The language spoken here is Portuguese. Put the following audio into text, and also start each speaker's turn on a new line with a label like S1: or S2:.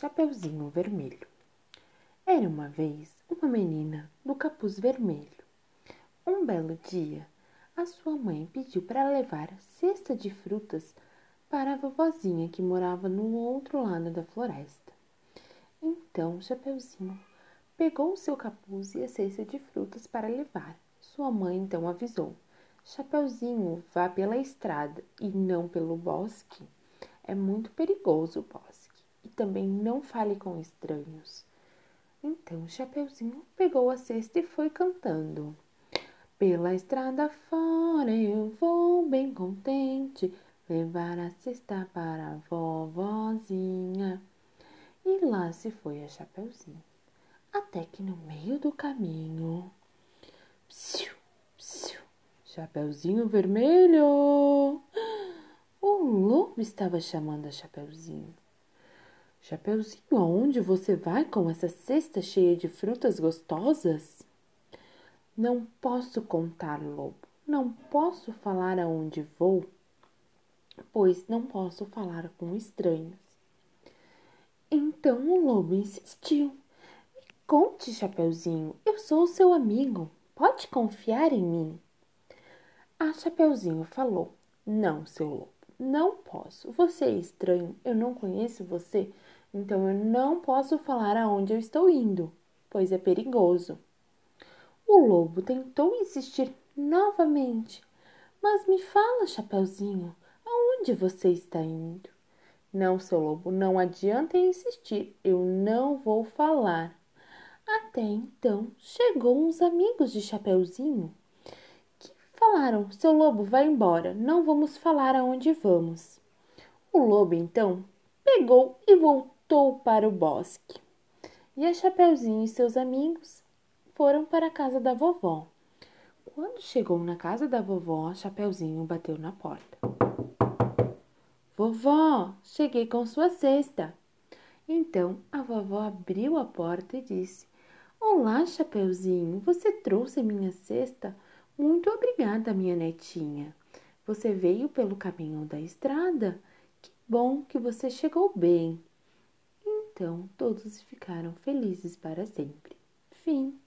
S1: Chapeuzinho Vermelho. Era uma vez uma menina do capuz vermelho. Um belo dia, a sua mãe pediu para levar cesta de frutas para a vovozinha que morava no outro lado da floresta. Então, Chapeuzinho pegou o seu capuz e a cesta de frutas para levar. Sua mãe então avisou: Chapeuzinho, vá pela estrada e não pelo bosque. É muito perigoso o bosque. Também não fale com estranhos. Então Chapeuzinho pegou a cesta e foi cantando. Pela estrada fora eu vou bem contente levar a cesta para a vovozinha. E lá se foi a Chapeuzinho. Até que no meio do caminho. Psiu, psiu, Chapeuzinho vermelho! O lobo estava chamando a Chapeuzinho. Chapeuzinho, aonde você vai com essa cesta cheia de frutas gostosas? Não posso contar, lobo. Não posso falar aonde vou, pois não posso falar com estranhos. Então o lobo insistiu. conte, Chapeuzinho, eu sou seu amigo. Pode confiar em mim. A Chapeuzinho falou: Não, seu lobo, não posso. Você é estranho, eu não conheço você, então eu não posso falar aonde eu estou indo, pois é perigoso. O lobo tentou insistir novamente. Mas me fala, Chapeuzinho, aonde você está indo? Não, seu lobo, não adianta insistir, eu não vou falar. Até então chegou uns amigos de Chapeuzinho Falaram: Seu lobo, vai embora, não vamos falar aonde vamos. O lobo então pegou e voltou para o bosque. E a Chapeuzinho e seus amigos foram para a casa da vovó. Quando chegou na casa da vovó, Chapeuzinho bateu na porta. Vovó, cheguei com sua cesta. Então a vovó abriu a porta e disse: Olá, Chapeuzinho, você trouxe minha cesta? Muito obrigada, minha netinha. Você veio pelo caminho da estrada? Que bom que você chegou bem. Então todos ficaram felizes para sempre. Fim.